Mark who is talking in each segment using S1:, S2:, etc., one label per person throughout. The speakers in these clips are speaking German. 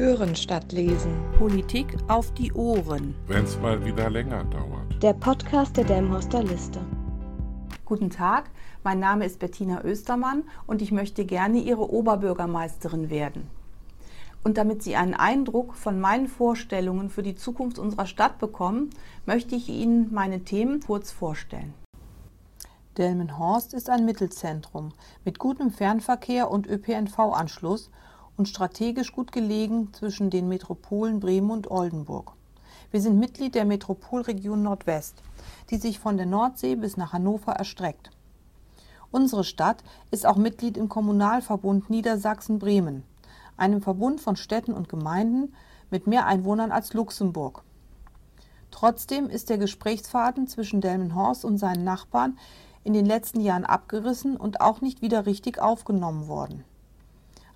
S1: Hören statt lesen.
S2: Politik auf die Ohren.
S3: Wenn es mal wieder länger dauert.
S4: Der Podcast der Delmhorster Liste.
S2: Guten Tag, mein Name ist Bettina Östermann und ich möchte gerne Ihre Oberbürgermeisterin werden. Und damit Sie einen Eindruck von meinen Vorstellungen für die Zukunft unserer Stadt bekommen, möchte ich Ihnen meine Themen kurz vorstellen. Delmenhorst ist ein Mittelzentrum mit gutem Fernverkehr und ÖPNV-Anschluss und strategisch gut gelegen zwischen den Metropolen Bremen und Oldenburg. Wir sind Mitglied der Metropolregion Nordwest, die sich von der Nordsee bis nach Hannover erstreckt. Unsere Stadt ist auch Mitglied im Kommunalverbund Niedersachsen-Bremen, einem Verbund von Städten und Gemeinden mit mehr Einwohnern als Luxemburg. Trotzdem ist der Gesprächsfaden zwischen Delmenhorst und seinen Nachbarn in den letzten Jahren abgerissen und auch nicht wieder richtig aufgenommen worden.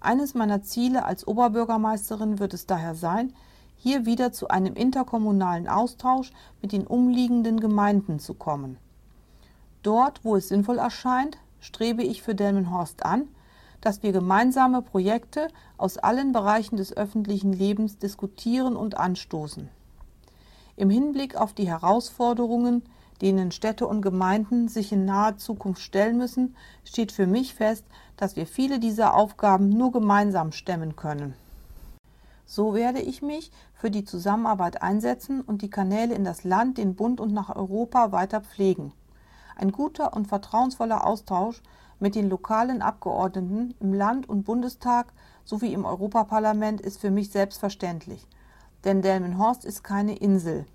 S2: Eines meiner Ziele als Oberbürgermeisterin wird es daher sein, hier wieder zu einem interkommunalen Austausch mit den umliegenden Gemeinden zu kommen. Dort, wo es sinnvoll erscheint, strebe ich für Delmenhorst an, dass wir gemeinsame Projekte aus allen Bereichen des öffentlichen Lebens diskutieren und anstoßen. Im Hinblick auf die Herausforderungen, denen Städte und Gemeinden sich in naher Zukunft stellen müssen, steht für mich fest, dass wir viele dieser Aufgaben nur gemeinsam stemmen können. So werde ich mich für die Zusammenarbeit einsetzen und die Kanäle in das Land, den Bund und nach Europa weiter pflegen. Ein guter und vertrauensvoller Austausch mit den lokalen Abgeordneten im Land und Bundestag sowie im Europaparlament ist für mich selbstverständlich. Denn Delmenhorst ist keine Insel.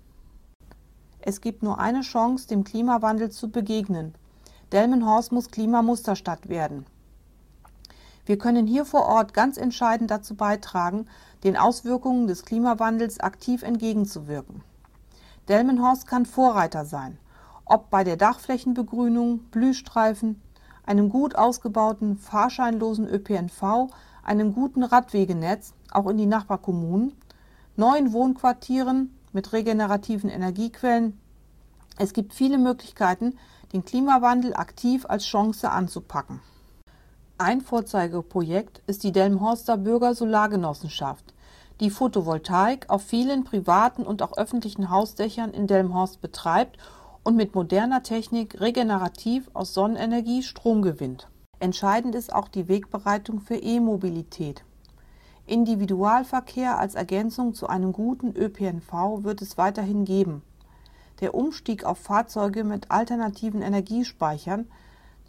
S2: Es gibt nur eine Chance, dem Klimawandel zu begegnen. Delmenhorst muss Klimamusterstadt werden. Wir können hier vor Ort ganz entscheidend dazu beitragen, den Auswirkungen des Klimawandels aktiv entgegenzuwirken. Delmenhorst kann Vorreiter sein, ob bei der Dachflächenbegrünung, Blühstreifen, einem gut ausgebauten, fahrscheinlosen ÖPNV, einem guten Radwegenetz, auch in die Nachbarkommunen, neuen Wohnquartieren, mit regenerativen Energiequellen. Es gibt viele Möglichkeiten, den Klimawandel aktiv als Chance anzupacken. Ein Vorzeigeprojekt ist die Delmhorster Bürger Solargenossenschaft, die Photovoltaik auf vielen privaten und auch öffentlichen Hausdächern in Delmhorst betreibt und mit moderner Technik regenerativ aus Sonnenenergie Strom gewinnt. Entscheidend ist auch die Wegbereitung für E-Mobilität. Individualverkehr als Ergänzung zu einem guten ÖPNV wird es weiterhin geben. Der Umstieg auf Fahrzeuge mit alternativen Energiespeichern,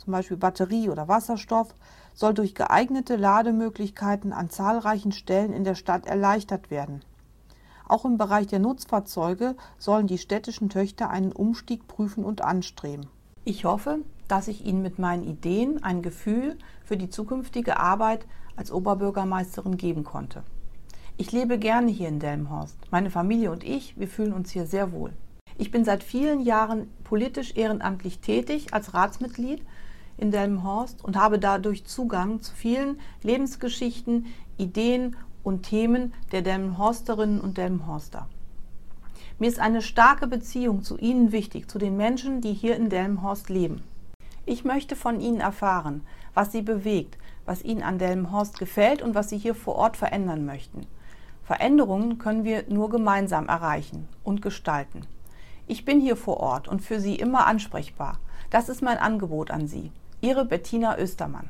S2: zum Beispiel Batterie oder Wasserstoff, soll durch geeignete Lademöglichkeiten an zahlreichen Stellen in der Stadt erleichtert werden. Auch im Bereich der Nutzfahrzeuge sollen die städtischen Töchter einen Umstieg prüfen und anstreben. Ich hoffe, dass ich Ihnen mit meinen Ideen ein Gefühl für die zukünftige Arbeit als Oberbürgermeisterin geben konnte. Ich lebe gerne hier in Delmenhorst. Meine Familie und ich, wir fühlen uns hier sehr wohl. Ich bin seit vielen Jahren politisch ehrenamtlich tätig als Ratsmitglied in Delmenhorst und habe dadurch Zugang zu vielen Lebensgeschichten, Ideen und Themen der Delmenhorsterinnen und Delmenhorster. Mir ist eine starke Beziehung zu Ihnen wichtig, zu den Menschen, die hier in Delmenhorst leben. Ich möchte von Ihnen erfahren, was Sie bewegt, was Ihnen an Delmenhorst gefällt und was Sie hier vor Ort verändern möchten. Veränderungen können wir nur gemeinsam erreichen und gestalten. Ich bin hier vor Ort und für Sie immer ansprechbar. Das ist mein Angebot an Sie. Ihre Bettina Östermann.